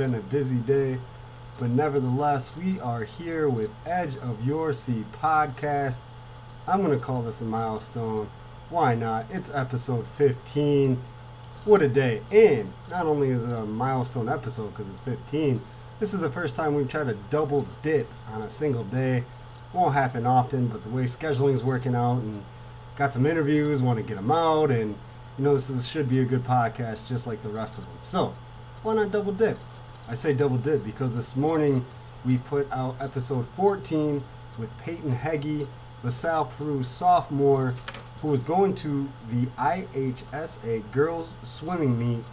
been a busy day? But nevertheless, we are here with Edge of Your Seat podcast. I'm going to call this a milestone. Why not? It's episode 15. What a day. And not only is it a milestone episode because it's 15, this is the first time we've tried to double dip on a single day. Won't happen often, but the way scheduling is working out and got some interviews, want to get them out, and you know this is, should be a good podcast just like the rest of them. So, why not double dip? I say double dip because this morning we put out episode 14 with Peyton Heggie, LaSalle Peru sophomore, who was going to the IHSA girls swimming meet.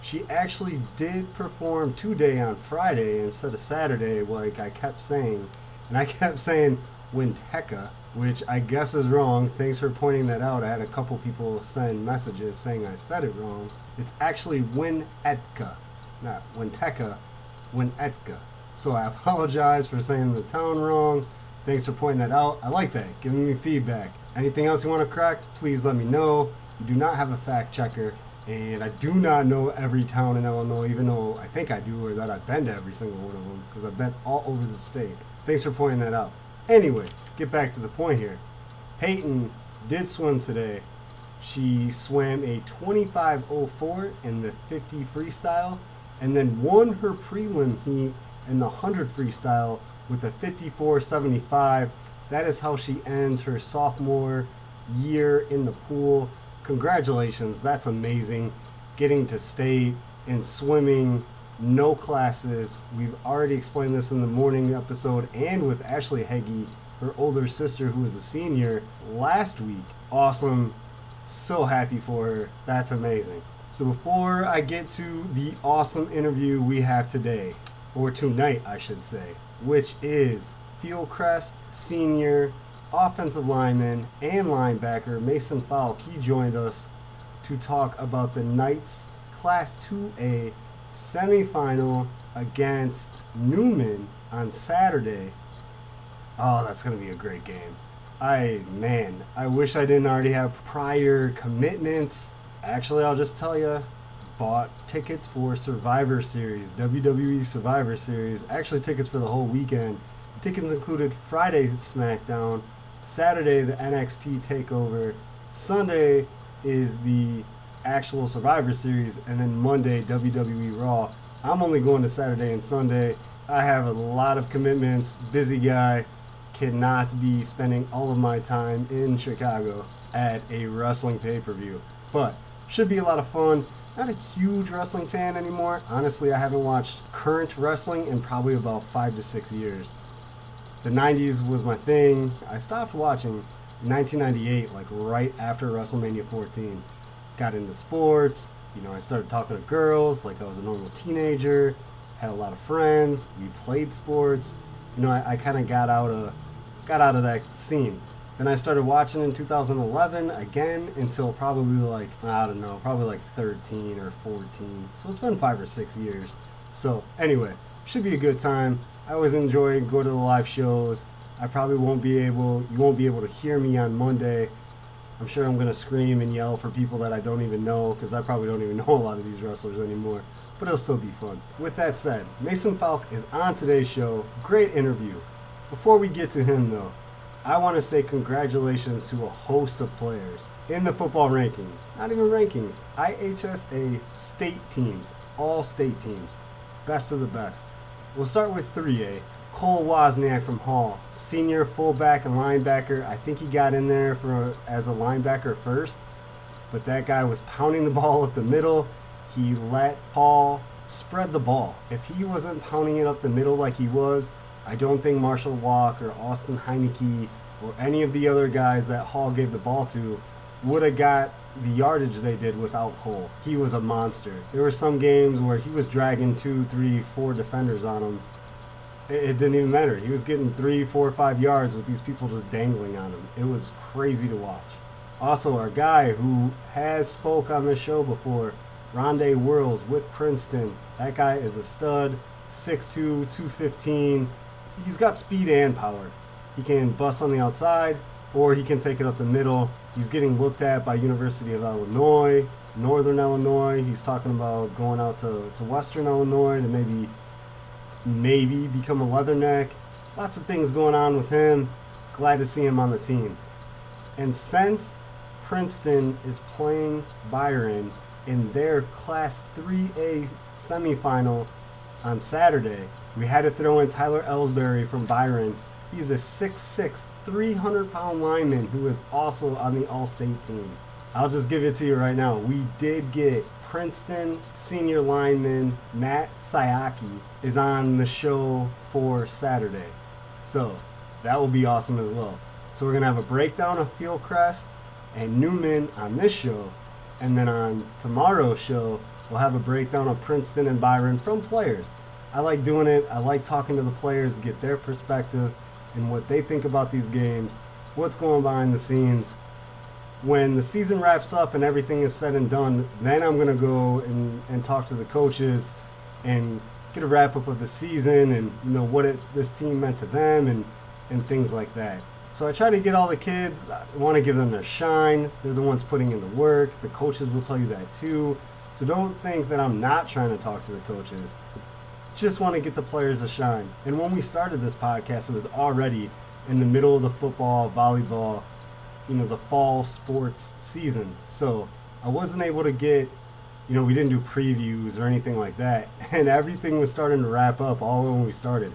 She actually did perform today on Friday instead of Saturday, like I kept saying. And I kept saying Winteca, which I guess is wrong. Thanks for pointing that out. I had a couple people send messages saying I said it wrong. It's actually Winnetka, not Winteca, Winnetka. So I apologize for saying the town wrong. Thanks for pointing that out. I like that, giving me feedback. Anything else you want to correct, please let me know. You do not have a fact checker, and I do not know every town in Illinois, even though I think I do, or that I've been to every single one of them, because I've been all over the state. Thanks for pointing that out. Anyway, get back to the point here. Peyton did swim today. She swam a 25.04 in the 50 freestyle and then won her prelim heat in the 100 freestyle with a 54.75. That is how she ends her sophomore year in the pool. Congratulations, that's amazing. Getting to state in swimming, no classes. We've already explained this in the morning episode and with Ashley Heggie, her older sister who is a senior, last week. Awesome. So happy for her. That's amazing. So before I get to the awesome interview we have today, or tonight I should say, which is Fieldcrest senior offensive lineman and linebacker Mason Falk. He joined us to talk about the Knights Class 2A semifinal against Newman on Saturday. Oh, that's going to be a great game. I, man, I wish I didn't already have prior commitments. Actually, I'll just tell you, bought tickets for Survivor Series, WWE Survivor Series. Actually, tickets for the whole weekend. Tickets included Friday SmackDown, Saturday the NXT Takeover, Sunday is the actual Survivor Series, and then Monday WWE Raw. I'm only going to Saturday and Sunday. I have a lot of commitments. Busy guy. Cannot be spending all of my time in Chicago at a wrestling pay per view. But should be a lot of fun. Not a huge wrestling fan anymore. Honestly, I haven't watched current wrestling in probably about five to six years. The 90s was my thing. I stopped watching 1998, like right after WrestleMania 14 got into sports. You know, I started talking to girls like I was a normal teenager. Had a lot of friends. We played sports. You know, I, I kind of got out of got out of that scene. Then I started watching in 2011 again until probably like I don't know, probably like 13 or 14. So it's been five or six years. So anyway, should be a good time. I always enjoy go to the live shows. I probably won't be able, you won't be able to hear me on Monday I'm sure I'm going to scream and yell for people that I don't even know because I probably don't even know a lot of these wrestlers anymore. But it'll still be fun. With that said, Mason Falk is on today's show. Great interview. Before we get to him, though, I want to say congratulations to a host of players in the football rankings. Not even rankings, IHSA state teams, all state teams. Best of the best. We'll start with 3A. Cole Wozniak from Hall, senior fullback and linebacker. I think he got in there for as a linebacker first, but that guy was pounding the ball up the middle. He let Hall spread the ball. If he wasn't pounding it up the middle like he was, I don't think Marshall Walk or Austin Heineke or any of the other guys that Hall gave the ball to would have got the yardage they did without Cole. He was a monster. There were some games where he was dragging two, three, four defenders on him it, didn't even matter. He was getting three, four, five yards with these people just dangling on him. It was crazy to watch. Also, our guy who has spoke on this show before, Rondé Worlds with Princeton. That guy is a stud, 6'2", 215. He's got speed and power. He can bust on the outside. or he can take it up the middle. He's getting looked at by University of Illinois, Northern Illinois. He's talking about going out to, to Western Illinois to maybe maybe become a leatherneck. Lots of things going on with him. Glad to see him on the team. And since Princeton is playing Byron in their Class 3A semifinal on Saturday, we had to throw in Tyler Ellsbury from Byron. He's a 6'6, 300 pound lineman who is also on the All State team. I'll just give it to you right now. We did get Princeton senior lineman Matt Sayaki is on the show for Saturday. So that will be awesome as well. So we're gonna have a breakdown of Fieldcrest and Newman on this show, and then on tomorrow's show we'll have a breakdown of Princeton and Byron from players. I like doing it. I like talking to the players to get their perspective and what they think about these games, what's going behind the scenes. When the season wraps up and everything is said and done, then I'm gonna go and, and talk to the coaches and get a wrap up of the season and you know what it, this team meant to them and and things like that. So I try to get all the kids. I want to give them their shine. They're the ones putting in the work. The coaches will tell you that too. So don't think that I'm not trying to talk to the coaches. Just want to get the players a shine. And when we started this podcast, it was already in the middle of the football, volleyball, you know, the fall sports season. So I wasn't able to get you know, we didn't do previews or anything like that. And everything was starting to wrap up all when we started.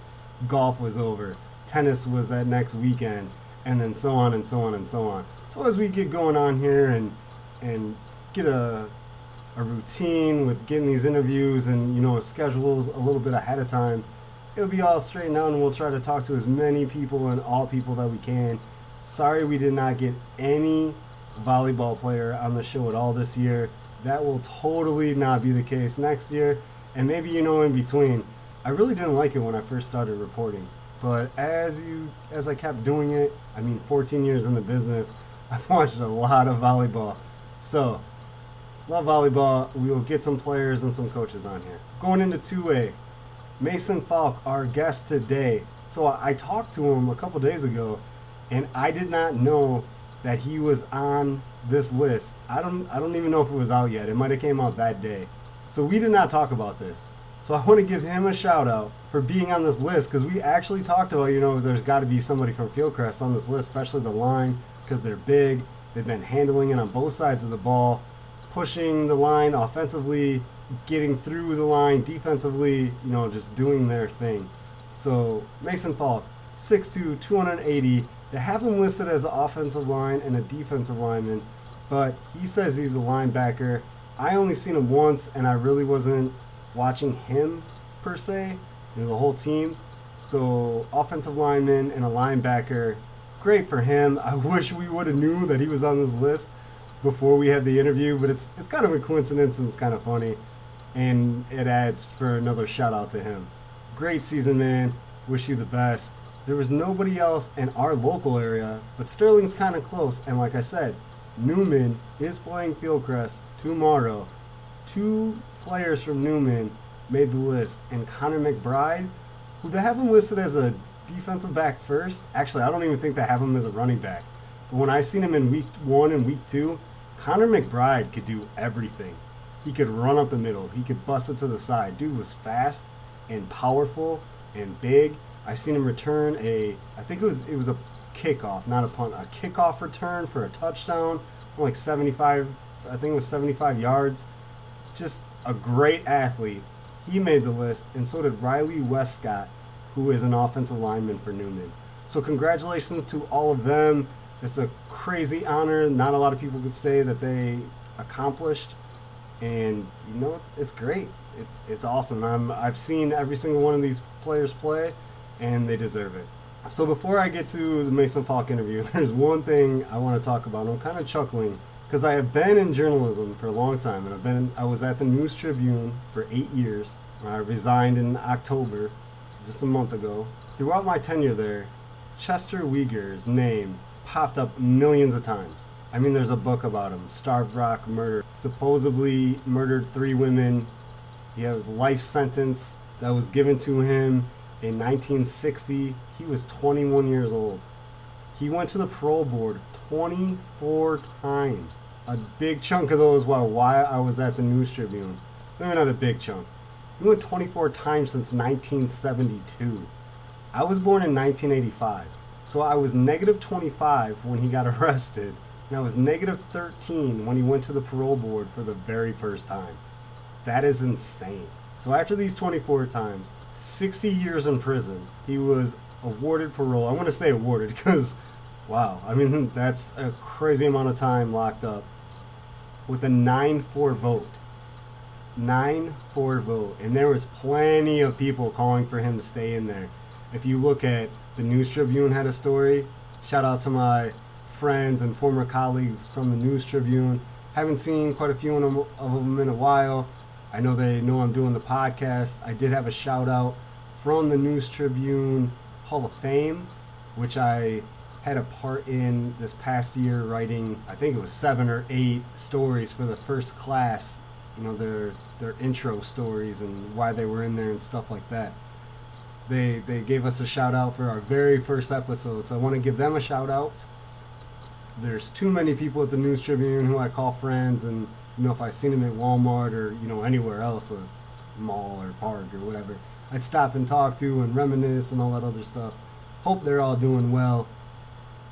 Golf was over, tennis was that next weekend, and then so on and so on and so on. So as we get going on here and and get a a routine with getting these interviews and you know schedules a little bit ahead of time, it'll be all straightened out and we'll try to talk to as many people and all people that we can. Sorry we did not get any volleyball player on the show at all this year. That will totally not be the case next year, and maybe you know in between. I really didn't like it when I first started reporting, but as you as I kept doing it, I mean 14 years in the business, I've watched a lot of volleyball. So, love volleyball. We will get some players and some coaches on here. Going into 2A, Mason Falk, our guest today. So I talked to him a couple days ago, and I did not know that he was on this list. I don't I don't even know if it was out yet. It might have came out that day. So we did not talk about this. So I want to give him a shout out for being on this list because we actually talked about, you know, there's got to be somebody from Fieldcrest on this list, especially the line because they're big. They've been handling it on both sides of the ball, pushing the line offensively, getting through the line defensively, you know, just doing their thing. So Mason Falk, 6'2", 280. They have him listed as an offensive line and a defensive lineman, but he says he's a linebacker. I only seen him once, and I really wasn't watching him per se, you know, the whole team. So offensive lineman and a linebacker, great for him. I wish we would have knew that he was on this list before we had the interview, but it's it's kind of a coincidence and it's kind of funny, and it adds for another shout out to him. Great season, man. Wish you the best. There was nobody else in our local area, but Sterling's kind of close, and like I said, Newman is playing Fieldcrest tomorrow. Two players from Newman made the list, and Connor McBride, who they have him listed as a defensive back first. Actually, I don't even think they have him as a running back. But when I seen him in week one and week two, Connor McBride could do everything. He could run up the middle. He could bust it to the side. Dude was fast and powerful and big. I seen him return a, I think it was it was a kickoff, not a punt, a kickoff return for a touchdown, like 75, I think it was 75 yards. Just a great athlete. He made the list, and so did Riley Westcott, who is an offensive lineman for Newman. So congratulations to all of them. It's a crazy honor. Not a lot of people could say that they accomplished, and you know it's it's great. It's it's awesome. I'm I've seen every single one of these players play, and they deserve it. So before I get to the Mason Falk interview, there's one thing I want to talk about. I'm kind of chuckling because I have been in journalism for a long time, and I've been I was at the News Tribune for eight years. I resigned in October, just a month ago. Throughout my tenure there, Chester Weger's name popped up millions of times. I mean, there's a book about him, Starved Rock Murder. Supposedly murdered three women. He has life sentence that was given to him in 1960. He was 21 years old. He went to the parole board 24 times. A big chunk of those while while I was at the News Tribune. Maybe not a big chunk. He went 24 times since 1972. I was born in 1985. So I was negative 25 when he got arrested, and I was negative 13 when he went to the parole board for the very first time. That is insane. So after these 24 times, 60 years in prison, he was awarded parole. I want to say awarded because, wow, I mean, that's a crazy amount of time locked up with a 9 4 vote. 9 4 vote. And there was plenty of people calling for him to stay in there. If you look at the News Tribune had a story. Shout out to my friends and former colleagues from the News Tribune. Haven't seen quite a few of them in a while. I know they know I'm doing the podcast. I did have a shout out from the News Tribune Hall of Fame, which I had a part in this past year writing I think it was seven or eight stories for the first class, you know, their their intro stories and why they were in there and stuff like that they they gave us a shout out for our very first episode. So I want to give them a shout out. There's too many people at the News Tribune who I call friends, and you know if I seen them at Walmart or you know anywhere else, a mall or park or whatever, I'd stop and talk to and reminisce and all that other stuff. Hope they're all doing well.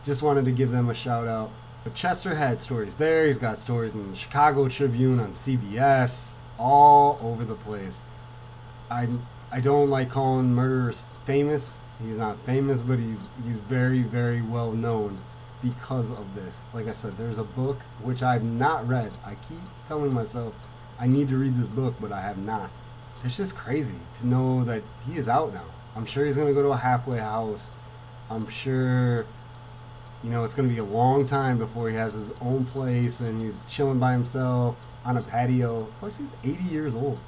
Just wanted to give them a shout out. But Chester had stories there. He's got stories in the Chicago Tribune on CBS, all over the place. I I don't like calling murderers famous. He's not famous, but he's he's very very well known because of this. Like I said, there's a book which I've not read. I keep telling myself I need to read this book, but I have not. It's just crazy to know that he is out now. I'm sure he's gonna go to a halfway house. I'm sure you know it's gonna be a long time before he has his own place and he's chilling by himself on a patio. Plus he's 80 years old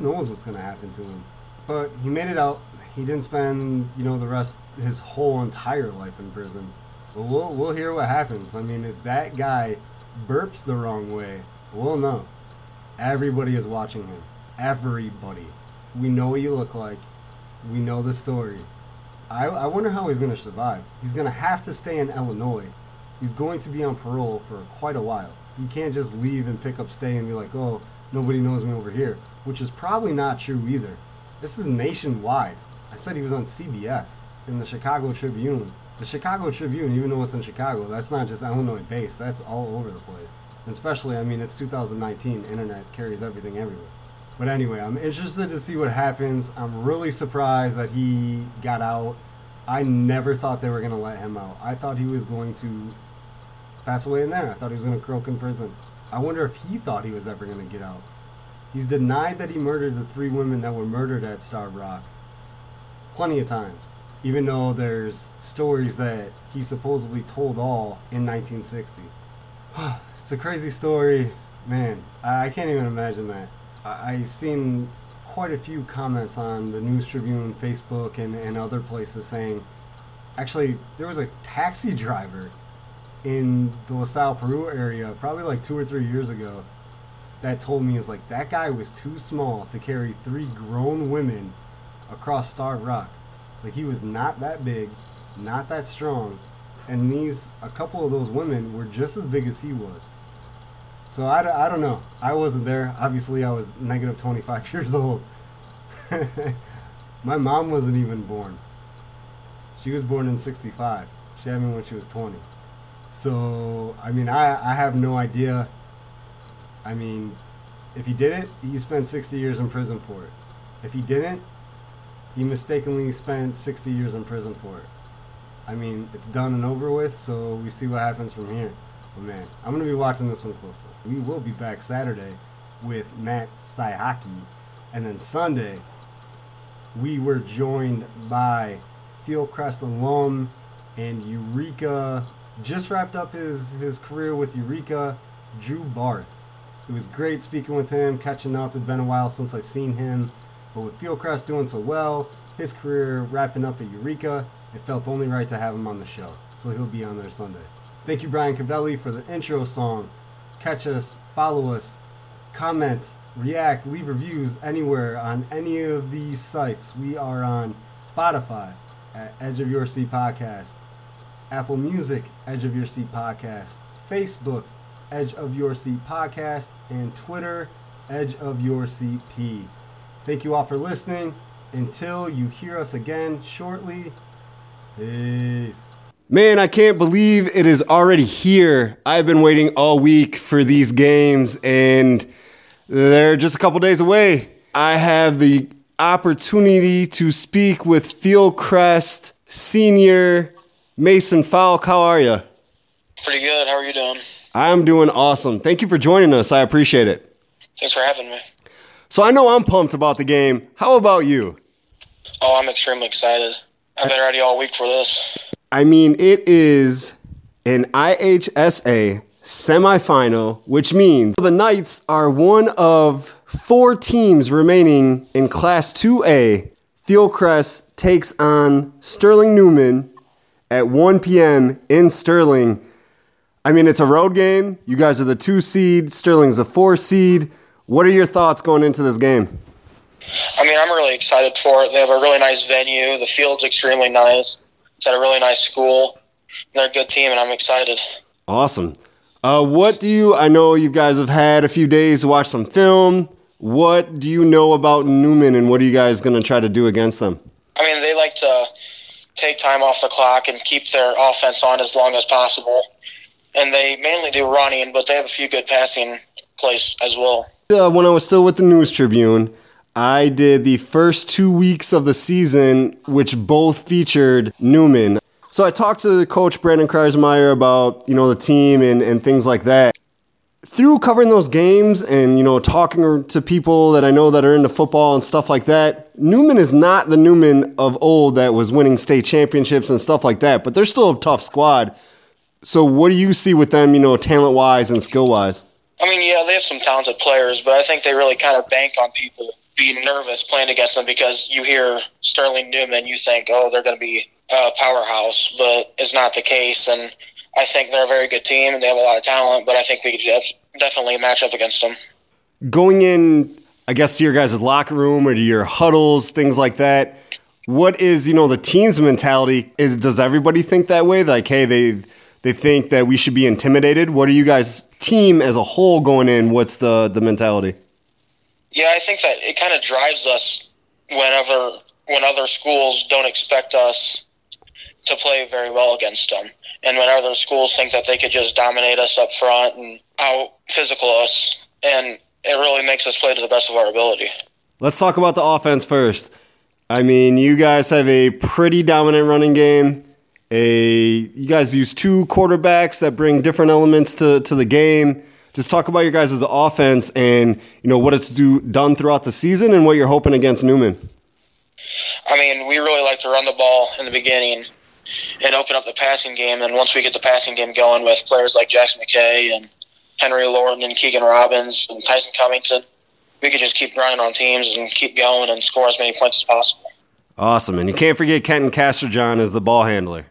knows what's going to happen to him. But he made it out. He didn't spend, you know, the rest his whole entire life in prison. But we'll we'll hear what happens. I mean, if that guy burps the wrong way, we'll know. Everybody is watching him. Everybody. We know what you look like. We know the story. I, I wonder how he's going to survive. He's going to have to stay in Illinois. He's going to be on parole for quite a while. He can't just leave and pick up stay and be like, oh, nobody knows me over here, which is probably not true either. This is nationwide. I said he was on CBS in the Chicago Tribune. The Chicago Tribune, even though it's in Chicago, that's not just Illinois based, that's all over the place. And especially, I mean, it's 2019, internet carries everything everywhere. But anyway, I'm interested to see what happens. I'm really surprised that he got out. I never thought they were going to let him out. I thought he was going to pass away in there. I thought he was going to croak in prison. I wonder if he thought he was ever going to get out. He's denied that he murdered the three women that were murdered at Starved Rock plenty of times, even though there's stories that he supposedly told all in 1960. it's a crazy story. Man, I can't even imagine that. I, have seen quite a few comments on the News Tribune, Facebook, and, and other places saying, actually, there was a taxi driver in the LaSalle, Peru area, probably like two or three years ago, that told me is like that guy was too small to carry three grown women across Starved Rock. Like he was not that big, not that strong, and these a couple of those women were just as big as he was. So I, I don't know. I wasn't there. Obviously, I was negative 25 years old. My mom wasn't even born. She was born in 65. She had me when she was 20. So, I mean, I, I have no idea. I mean, if he did it, he spent 60 years in prison for it. If he didn't, he mistakenly spent 60 years in prison for it. I mean, it's done and over with, so we see what happens from here. But man, I'm going to be watching this one closely. We will be back Saturday with Matt Saihaki. And then Sunday, we were joined by Fieldcrest alum and Eureka just wrapped up his, his career with Eureka, Drew Barth. It was great speaking with him, catching up. It's been a while since I've seen him. But with Fieldcrest doing so well, his career wrapping up at Eureka, it felt only right to have him on the show. So he'll be on there Sunday. Thank you, Brian Cavelli, for the intro song. Catch us, follow us, comment, react, leave reviews anywhere on any of these sites. We are on Spotify at Edge of Your Seat Podcast. Apple Music, Edge of Your Seat Podcast, Facebook, Edge of Your Seat Podcast, and Twitter, Edge of Your Seat P. Thank you all for listening. Until you hear us again shortly, peace. Man, I can't believe it is already here. I've been waiting all week for these games, and they're just a couple days away. I have the opportunity to speak with Fieldcrest senior Mason Falk. How are you? Pretty good. How are you doing? I'm doing awesome. Thank you for joining us. I appreciate it. Thanks for having me. So I know I'm pumped about the game. How about you? Oh, I'm extremely excited. I've been ready all week for this. I mean, it is an IHSA semifinal, which means the Knights are one of four teams remaining in Class 2A. Fieldcrest takes on Sterling Newman at 1 p.m. in Sterling. I mean, it's a road game. You guys are the two seed. Sterling's the four seed. What are your thoughts going into this game? I mean, I'm really excited for it. They have a really nice venue. The field's extremely nice. It's at a really nice school. They're a good team, and I'm excited. Awesome. Uh, what do you? I know you guys have had a few days to watch some film. What do you know about Newman, and what are you guys going to try to do against them? I mean, they like to take time off the clock and keep their offense on as long as possible. And they mainly do running, but they have a few good passing plays as well. Uh, when I was still with the News Tribune, I did the first two weeks of the season, which both featured Newman. So I talked to the coach Brandon Kreismeyer about, you know, the team and, and things like that. Through covering those games and, you know, talking to people that I know that are into football and stuff like that, Newman is not the Newman of old that was winning state championships and stuff like that, but they're still a tough squad. So what do you see with them, you know, talent wise and skill wise? I mean, yeah, they have some talented players, but I think they really kind of bank on people being nervous playing against them because you hear Sterling Newman, you think, oh, they're going to be a powerhouse, but it's not the case. And I think they're a very good team and they have a lot of talent, but I think we could definitely match up against them. Going in, I guess, to your guys' locker room or to your huddles, things like that. What is, you know, the team's mentality? Is does everybody think that way? Like, hey, they they think that we should be intimidated. What are you guys team as a whole going in? What's the the mentality? Yeah, I think that it kind of drives us whenever when other schools don't expect us to play very well against them, and when other schools think that they could just dominate us up front and out physical us, and it really makes us play to the best of our ability. Let's talk about the offense first. I mean, you guys have a pretty dominant running game. A you guys use two quarterbacks that bring different elements to, to the game just talk about your guys' as offense and you know what it's do done throughout the season and what you're hoping against Newman. I mean, we really like to run the ball in the beginning and open up the passing game. And once we get the passing game going with players like Jackson McKay and Henry Lorton and Keegan Robbins and Tyson Cummington, we could just keep running on teams and keep going and score as many points as possible. Awesome. And you can't forget Kenton Castrojohn as the ball handler.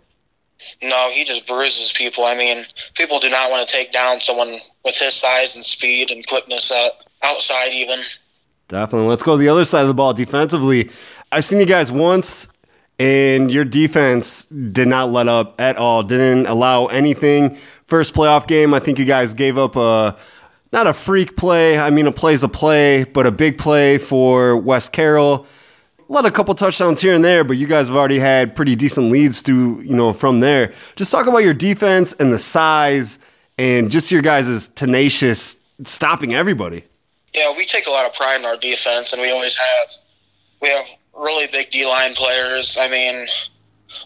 No, he just bruises people. I mean, people do not want to take down someone with his size and speed and quickness at outside even. Definitely. Let's go to the other side of the ball defensively. I've seen you guys once and your defense did not let up at all. Didn't allow anything. First playoff game, I think you guys gave up a not a freak play. I mean, a play's a play, but a big play for West Carroll let a couple touchdowns here and there, but you guys have already had pretty decent leads to, you know, from there. Just talk about your defense and the size and just your guys' tenacious stopping everybody. Yeah, we take a lot of pride in our defense, and we always have. We have really big D line players. I mean,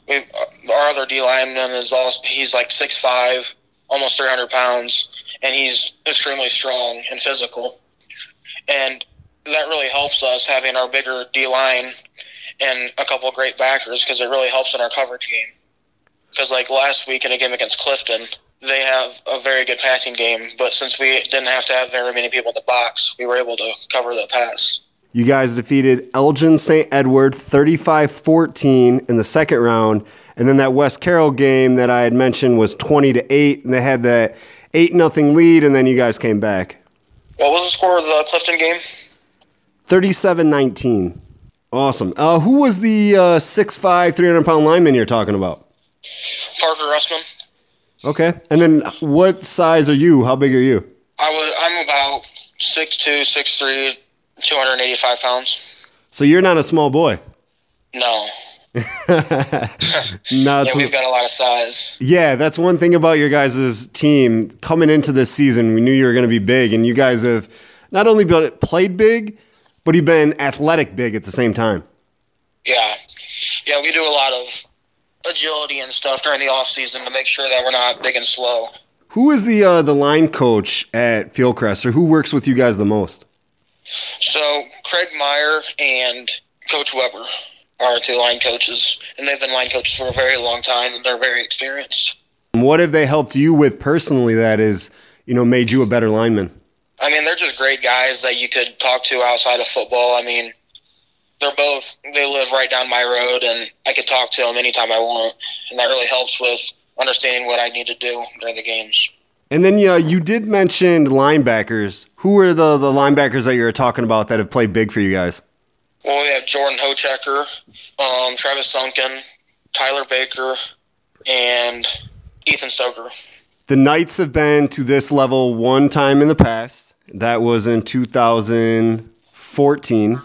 our other D lineman is also he's like six five, almost three hundred pounds, and he's extremely strong and physical. And that really helps us having our bigger D line and a couple great backers because it really helps in our coverage game. Because like last week in a game against Clifton, they have a very good passing game, but since we didn't have to have very many people in the box, we were able to cover the pass. You guys defeated Elgin St. Edward 35 14 in the second round. And then that West Carroll game that I had mentioned was 20 to 8, and they had that 8 nothing lead, and then you guys came back. What was the score of the Clifton game? 37 19. Awesome. Uh, who was the uh, 6'5, 300 pound lineman you're talking about? Parker Russman. Okay. And then what size are you? How big are you? I was I'm about 6'2", 6'3", 285 pounds. So you're not a small boy. No. no, yeah, we've got a lot of size. Yeah, that's one thing about your guys' team. Coming into this season, we knew you were going to be big, and you guys have not only played big, but you've been athletic big at the same time. Yeah. Yeah, we do a lot of agility and stuff during the off season to make sure that we're not big and slow. Who is the uh, the line coach at Fieldcrest, or who works with you guys the most? So Craig Meyer and Coach Weber are two line coaches, and they've been line coaches for a very long time, and they're very experienced. What have they helped you with personally? That is, you know, made you a better lineman. I mean, they're just great guys that you could talk to outside of football. I mean, they're both they live right down my road, and I could talk to them anytime I want, and that really helps with understanding what I need to do during the games. And then yeah, you did mention linebackers. Who are the the linebackers that you're talking about that have played big for you guys? Well, we have Jordan Hochecker, um, Travis Sunken, Tyler Baker, and Ethan Stoker. The Knights have been to this level one time in the past. That was in 2014. Yeah.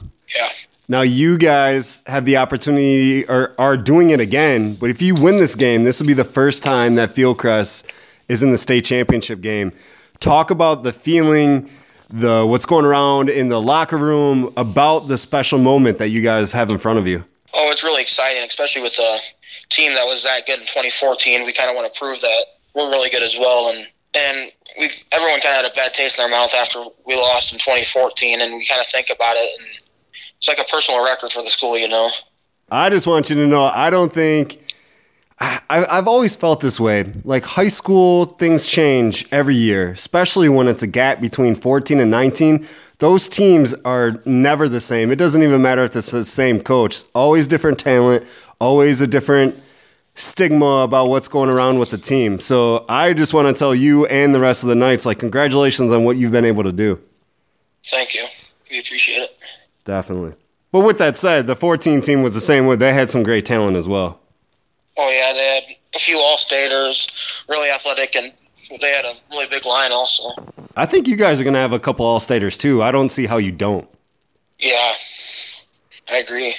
Now you guys have the opportunity or are doing it again, but if you win this game, this will be the first time that Fieldcrest is in the state championship game. Talk about the feeling, the what's going around in the locker room about the special moment that you guys have in front of you. Oh, it's really exciting, especially with the team that was that good in 2014. We kind of want to prove that we're really good as well, and and we everyone kind of had a bad taste in their mouth after we lost in 2014, and we kind of think about it, and it's like a personal record for the school, you know. I just want you to know, I don't think. I, I've always felt this way. Like high school, things change every year, especially when it's a gap between 14 and 19. Those teams are never the same. It doesn't even matter if it's the same coach. Always different talent, always a different stigma about what's going around with the team. So I just want to tell you and the rest of the Knights, like, congratulations on what you've been able to do. Thank you. We appreciate it. Definitely. But with that said, the 14 team was the same way. They had some great talent as well. Oh, yeah. They had a few All Staters, really athletic, and they had a really big line also. I think you guys are going to have a couple All Staters too. I don't see how you don't. Yeah, I agree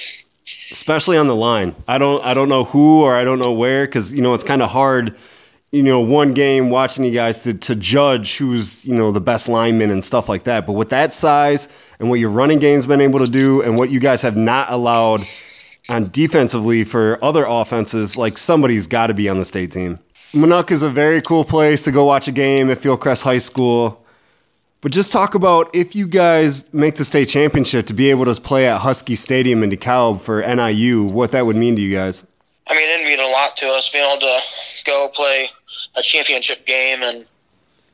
especially on the line. I don't I don't know who or I don't know where because you know it's kind of hard. You know, one game watching you guys to to judge who's you know the best lineman and stuff like that. But with that size and what your running game's been able to do and what you guys have not allowed on defensively for other offenses, like somebody's got to be on the state team. Minonk is a very cool place to go watch a game at Fieldcrest High School. But just talk about if you guys make the state championship to be able to play at Husky Stadium in DeKalb for NIU, what that would mean to you guys. I mean, it would mean a lot to us being able to go play a championship game, and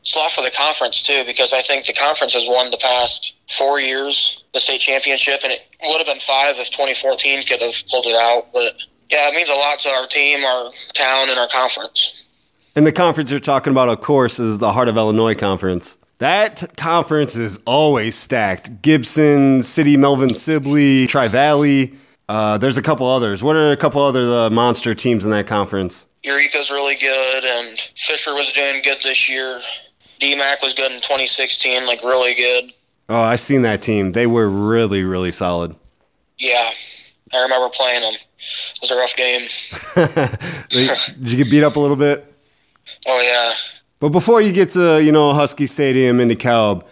it's a lot for the conference too because I think the conference has won the past four years the state championship, and it would have been five if 2014 could have pulled it out. But yeah, it means a lot to our team, our town, and our conference. And the conference you're talking about, of course, is the Heart of Illinois Conference. That conference is always stacked. Gibson, City, Melvin Sibley, Tri Valley. Uh, there's a couple others. What are a couple other the monster teams in that conference? Eureka's really good, and Fisher was doing good this year. Dee-Mack was good in 2016, like really good. Oh, I seen that team. They were really, really solid. Yeah, I remember playing them. It was a rough game. Did you get beat up a little bit? Oh yeah. But before you get to, you know, Husky Stadium in DeKalb,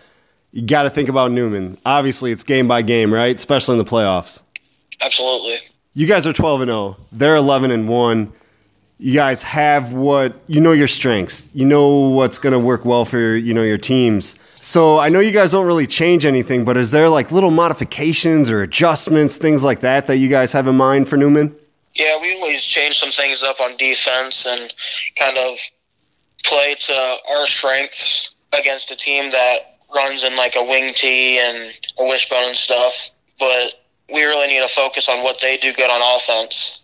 you got to think about Newman. Obviously, it's game by game, right? Especially in the playoffs. Absolutely. You guys are 12 and 0. They're 11 and 1. You guys have what you know your strengths. You know what's going to work well for, you know, your teams. So, I know you guys don't really change anything, but is there like little modifications or adjustments, things like that that you guys have in mind for Newman? Yeah, we always change some things up on defense and kind of play to our strengths against a team that runs in like a wing tee and a wishbone and stuff. But we really need to focus on what they do good on offense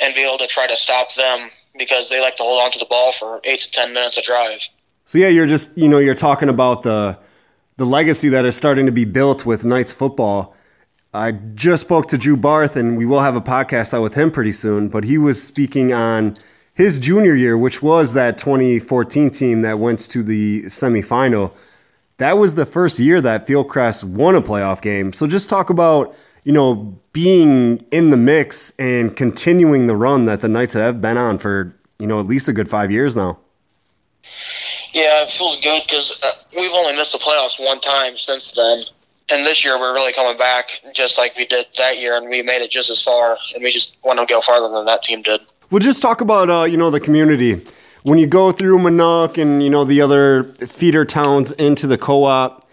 and be able to try to stop them because they like to hold on to the ball for eight to ten minutes a drive. So yeah, you're just you know you're talking about the the legacy that is starting to be built with Knights football. I just spoke to Drew Barth, and we will have a podcast out with him pretty soon. But he was speaking on his junior year, which was that 2014 team that went to the semifinal, that was the first year that Fieldcrest won a playoff game. So just talk about, you know, being in the mix and continuing the run that the Knights have been on for, you know, at least a good five years now. Yeah, it feels good because uh, we've only missed the playoffs one time since then. And this year we're really coming back just like we did that year, and we made it just as far, and we just want to go farther than that team did. We'll just talk about, uh, you know, the community. When you go through Minonk and, you know, the other feeder towns into the co-op,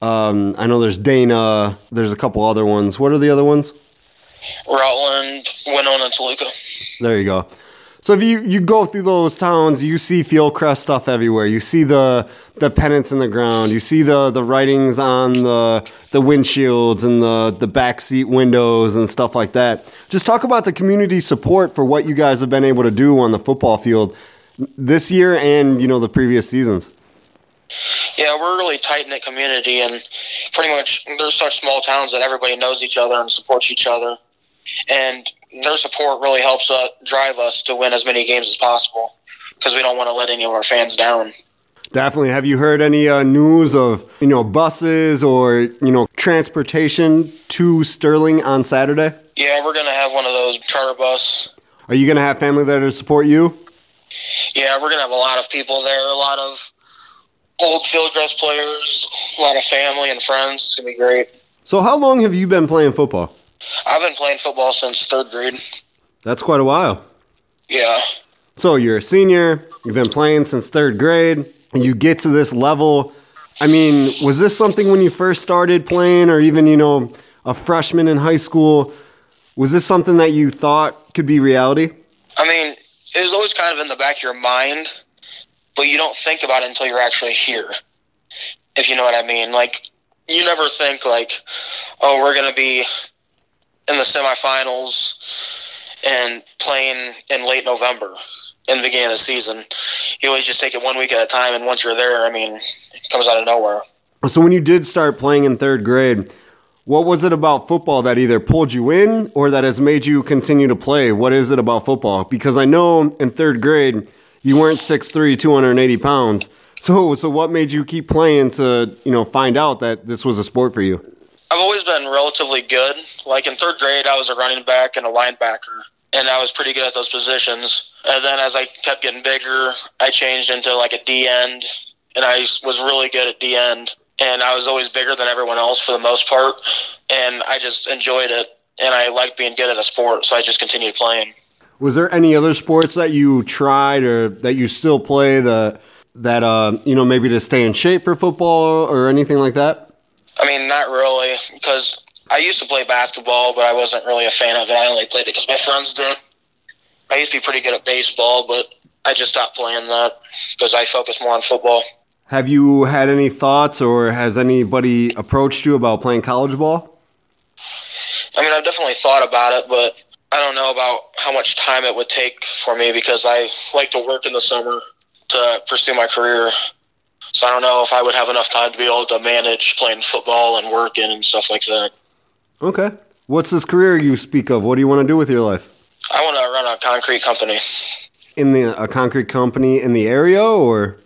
um, I know there's Dana, there's a couple other ones. What are the other ones? Rutland, Winona, Toluca. There you go. So if you, you go through those towns, you see Fieldcrest stuff everywhere. You see the the pennants in the ground. You see the, the writings on the the windshields and the the back seat windows and stuff like that. Just talk about the community support for what you guys have been able to do on the football field this year and you know the previous seasons. Yeah, we're a really tight knit community, and pretty much there's such small towns that everybody knows each other and supports each other. And their support really helps us drive us to win as many games as possible because we don't want to let any of our fans down. Definitely. Have you heard any uh, news of you know buses or you know transportation to Sterling on Saturday? Yeah, we're gonna have one of those charter bus. Are you gonna have family there to support you? Yeah, we're gonna have a lot of people there. A lot of old Fieldcrest players, a lot of family and friends. It's gonna be great. So, how long have you been playing football? I've been playing football since third grade. That's quite a while. Yeah. So you're a senior, you've been playing since third grade, and you get to this level. I mean, was this something when you first started playing, or even, you know, a freshman in high school? Was this something that you thought could be reality? I mean, it was always kind of in the back of your mind, but you don't think about it until you're actually here. If you know what I mean. Like, you never think, like, oh, we're to be in the semifinals and playing in late November in the beginning of the season. You always just take it one week at a time, and once you're there, I mean, it comes out of nowhere. So when you did start playing in third grade, what was it about football that either pulled you in or that has made you continue to play? What is it about football? Because I know in third grade you weren't 6'3", 280 pounds. So so what made you keep playing to you know find out that this was a sport for you? I've always been relatively good. Like in third grade, I was a running back and a linebacker, and I was pretty good at those positions. And then as I kept getting bigger, I changed into like a D end, and I was really good at D end. And I was always bigger than everyone else for the most part, and I just enjoyed it. And I liked being good at a sport, so I just continued playing. Was there any other sports that you tried or that you still play that that uh, you know maybe to stay in shape for football or anything like that? I mean, not really, because I used to play basketball, but I wasn't really a fan of it. I only played it because my friends did. I used to be pretty good at baseball, but I just stopped playing that because I focus more on football. Have you had any thoughts, or has anybody approached you about playing college ball? I mean, I've definitely thought about it, but I don't know about how much time it would take for me because I like to work in the summer to pursue my career. So I don't know if I would have enough time to be able to manage playing football and working and stuff like that. Okay. What's this career you speak of? What do you want to do with your life? I want to run a concrete company. In the a concrete company in the area or?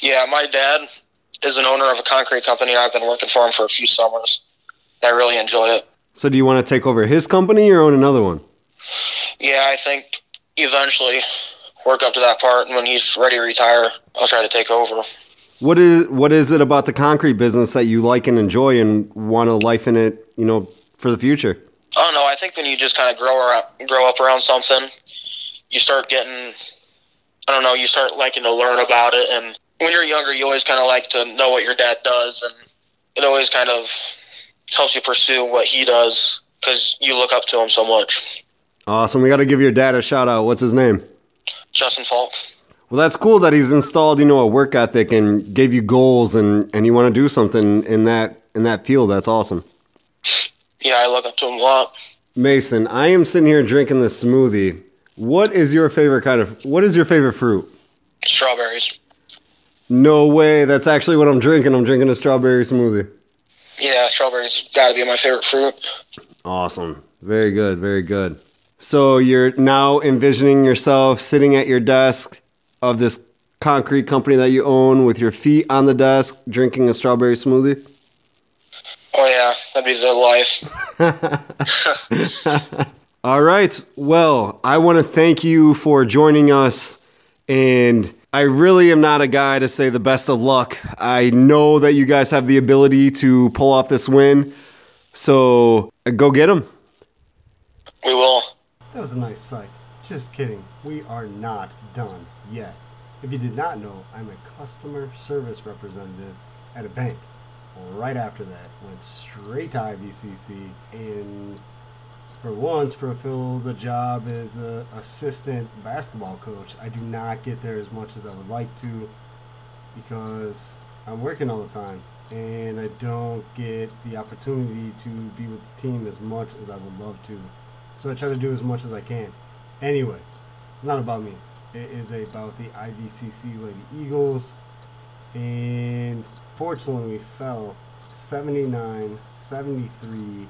Yeah, my dad is an owner of a concrete company and I've been working for him for a few summers. I really enjoy it. So do you want to take over his company or own another one? Yeah, I think eventually work up to that part and when he's ready to retire, I'll try to take over. What is what is it about the concrete business that you like and enjoy and want to life in it, you know, for the future? Oh no, I think when you just kind of grow around, grow up around something, you start getting, I don't know, you start liking to learn about it. And when you're younger, you always kind of like to know what your dad does, and it always kind of helps you pursue what he does because you look up to him so much. Awesome. We got to give your dad a shout out. What's his name? Justin Falk. Well, that's cool that he's installed, you know, a work ethic and gave you goals and, and you want to do something in that in that field. That's awesome. Yeah, I look up to him a lot. Mason, I am sitting here drinking this smoothie. What is your favorite kind of what is your favorite fruit? Strawberries. No way. That's actually what I'm drinking. I'm drinking a strawberry smoothie. Yeah, strawberries got to be my favorite fruit. Awesome. Very good. Very good. So you're now envisioning yourself sitting at your desk of this concrete company that you own with your feet on the desk, drinking a strawberry smoothie. Oh yeah, that'd be the life. All right. Well, I want to thank you for joining us and I really am not a guy to say the best of luck. I know that you guys have the ability to pull off this win. So uh, go get them. We will. That was a nice sight. Just kidding. We are not done yet. If you did not know, I'm a customer service representative at a bank. Right after that, went straight to IVCC and for once fulfill the job as an assistant basketball coach. I do not get there as much as I would like to because I'm working all the time and I don't get the opportunity to be with the team as much as I would love to. So I try to do as much as I can. Anyway, it's not about me. It is about the IVCC Lady Eagles. And fortunately, we fell 79 73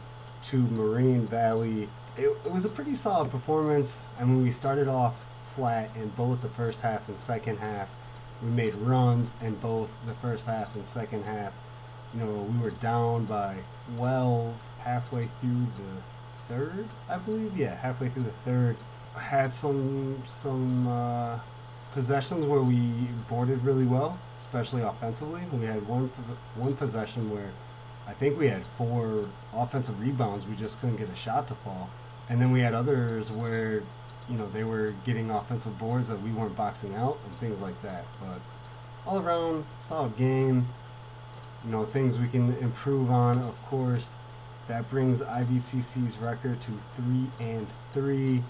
to Moraine Valley. It, it was a pretty solid performance. I mean, we started off flat in both the first half and second half. We made runs in both the first half and second half. You know, we were down by 12 halfway through the third, I believe. Yeah, halfway through the third. Had some some uh, possessions where we boarded really well, especially offensively. We had one one possession where I think we had four offensive rebounds. We just couldn't get a shot to fall. And then we had others where, you know, they were getting offensive boards that we weren't boxing out and things like that. But all around, solid game. You know, things we can improve on, of course. That brings IVCC's record to three and three.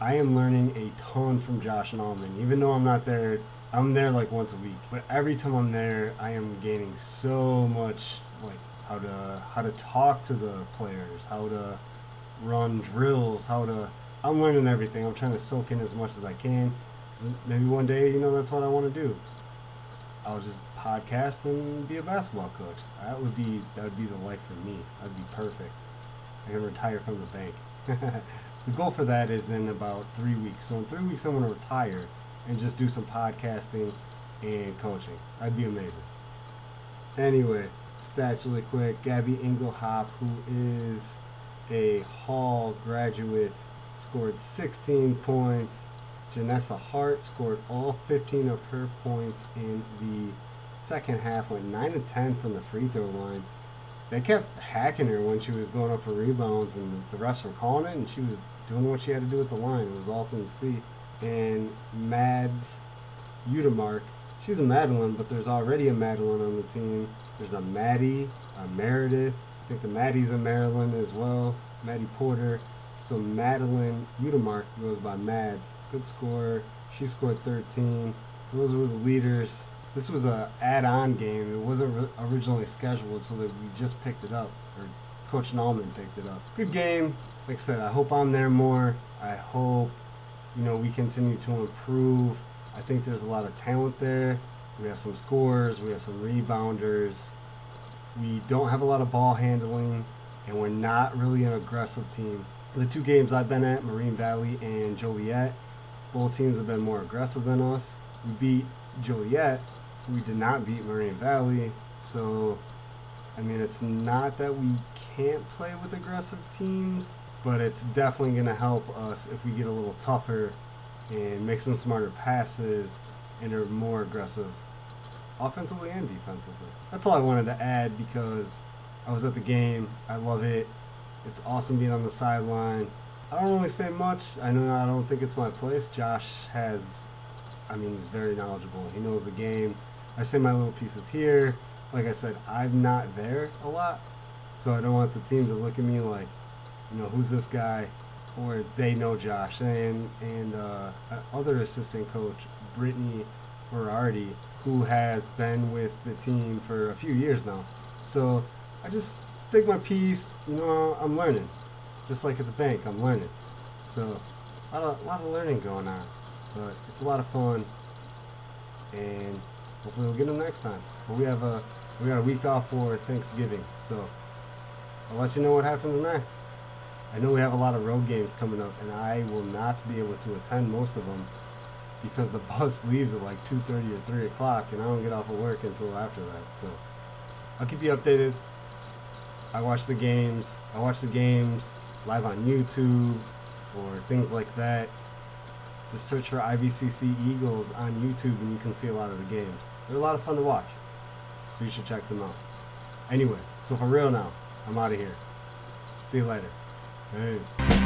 I am learning a ton from Josh Nallman, even though I'm not there. I'm there like once a week, but every time I'm there, I am gaining so much like how to how to talk to the players, how to run drills, how to. I'm learning everything. I'm trying to soak in as much as I can. Maybe one day, you know, that's what I want to do. I'll just podcast and be a basketball coach. That would be that would be the life for me. That'd be perfect. I can retire from the bank. the goal for that is in about three weeks. So in three weeks, I'm to retire and just do some podcasting and coaching. That'd be amazing. Anyway, stats really quick. Gabby Engelhop, who is a Hall graduate, scored 16 points. Janessa Hart scored all 15 of her points in the second half, went 9 to 10 from the free throw line. They kept hacking her when she was going up for rebounds, and the refs were calling it, and she was doing what she had to do at the line. It was awesome to see. And Mads Udemark she's a Madeline, but there's already a Madeline on the team. There's a Maddie, a Meredith. I think the Maddie's in Maryland as well. Maddie Porter. So Madeline Udemark goes by Mads. Good score. She scored 13. So those were the leaders. This was a add-on game. It wasn't originally scheduled, so that we just picked it up, or Coach Nallman picked it up. Good game. Like I said, I hope I'm there more. I hope you know we continue to improve. I think there's a lot of talent there. We have some scorers, we have some rebounders. We don't have a lot of ball handling, and we're not really an aggressive team. The two games I've been at, Moraine Valley and Joliet, both teams have been more aggressive than us. We beat Joliet, we did not beat Moraine Valley, so I mean, it's not that we can't play with aggressive teams, but it's definitely going to help us if we get a little tougher and make some smarter passes and are more aggressive offensively and defensively. That's all I wanted to add because I was at the game. I love it. It's awesome being on the sideline. I don't really say much. I know I don't think it's my place. Josh has, I mean, he's very knowledgeable. He knows the game. I say my little pieces here. Like I said, I'm not there a lot, so I don't want the team to look at me like, you know, who's this guy? Or they know Josh and and uh, other assistant coach Brittany Berardi, who has been with the team for a few years now. So I just stick my piece. You know, I'm learning, just like at the bank, I'm learning. So a lot of, a lot of learning going on, but it's a lot of fun, and hopefully we'll get them next time. But we have a we got a week off for Thanksgiving, so I'll let you know what happens next. I know we have a lot of road games coming up, and I will not be able to attend most of them because the bus leaves at like 2.30 or 3 o'clock, and I don't get off of work until after that. So I'll keep you updated. I watch the games. I watch the games live on YouTube or things like that. Just search for IVCC Eagles on YouTube, and you can see a lot of the games. They're a lot of fun to watch, so you should check them out. Anyway, so for real now, I'm out of here. See you later. Peace.